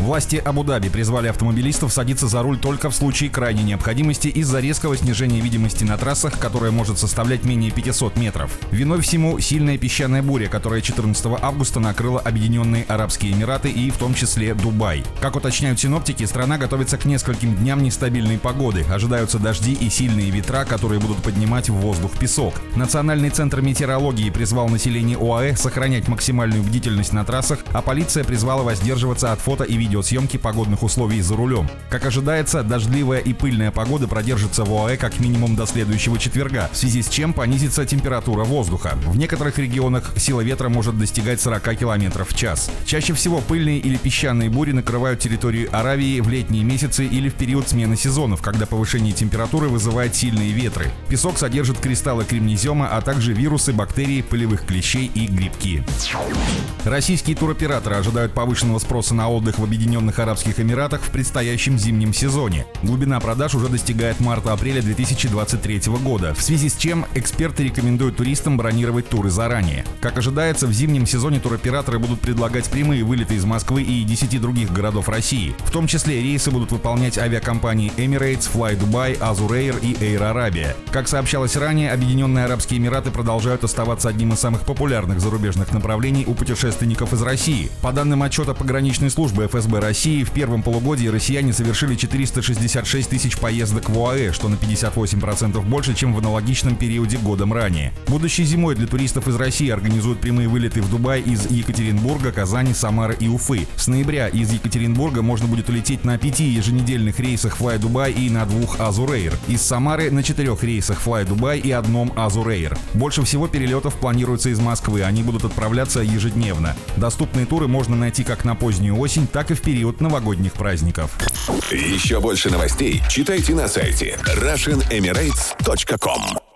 Власти Абу-Даби призвали автомобилистов садиться за руль только в случае крайней необходимости из-за резкого снижения видимости на трассах, которое может составлять менее 500 метров. Виной всему сильная песчаная буря, которая 14 августа накрыла Объединенные Арабские Эмираты и в том числе Дубай. Как уточняют синоптики, страна готовится к нескольким дням нестабильной погоды. Ожидаются дожди и сильные ветра, которые будут поднимать в воздух песок. Национальный центр метеорологии призвал население ОАЭ сохранять максимальную бдительность на трассах, а полиция призвала воздерживаться от фото и видео видеосъемки погодных условий за рулем. Как ожидается, дождливая и пыльная погода продержится в ОАЭ как минимум до следующего четверга, в связи с чем понизится температура воздуха. В некоторых регионах сила ветра может достигать 40 км в час. Чаще всего пыльные или песчаные бури накрывают территорию Аравии в летние месяцы или в период смены сезонов, когда повышение температуры вызывает сильные ветры. Песок содержит кристаллы кремнезема, а также вирусы, бактерии, пылевых клещей и грибки. Российские туроператоры ожидают повышенного спроса на отдых в Объединенных Арабских Эмиратах в предстоящем зимнем сезоне. Глубина продаж уже достигает марта-апреля 2023 года, в связи с чем эксперты рекомендуют туристам бронировать туры заранее. Как ожидается, в зимнем сезоне туроператоры будут предлагать прямые вылеты из Москвы и 10 других городов России. В том числе рейсы будут выполнять авиакомпании Emirates, Fly Dubai, Azur Air и Air Arabia. Как сообщалось ранее, Объединенные Арабские Эмираты продолжают оставаться одним из самых популярных зарубежных направлений у путешественников из России. По данным отчета пограничной службы ФСБ, ФСБ России в первом полугодии россияне совершили 466 тысяч поездок в ОАЭ, что на 58% больше, чем в аналогичном периоде годом ранее. Будущей зимой для туристов из России организуют прямые вылеты в Дубай из Екатеринбурга, Казани, Самары и Уфы. С ноября из Екатеринбурга можно будет улететь на пяти еженедельных рейсах Fly Dubai и на двух Azur Air. Из Самары на четырех рейсах Fly Dubai и одном Azur Air. Больше всего перелетов планируется из Москвы, они будут отправляться ежедневно. Доступные туры можно найти как на позднюю осень, так и в период новогодних праздников. Еще больше новостей читайте на сайте RussianEmirates.com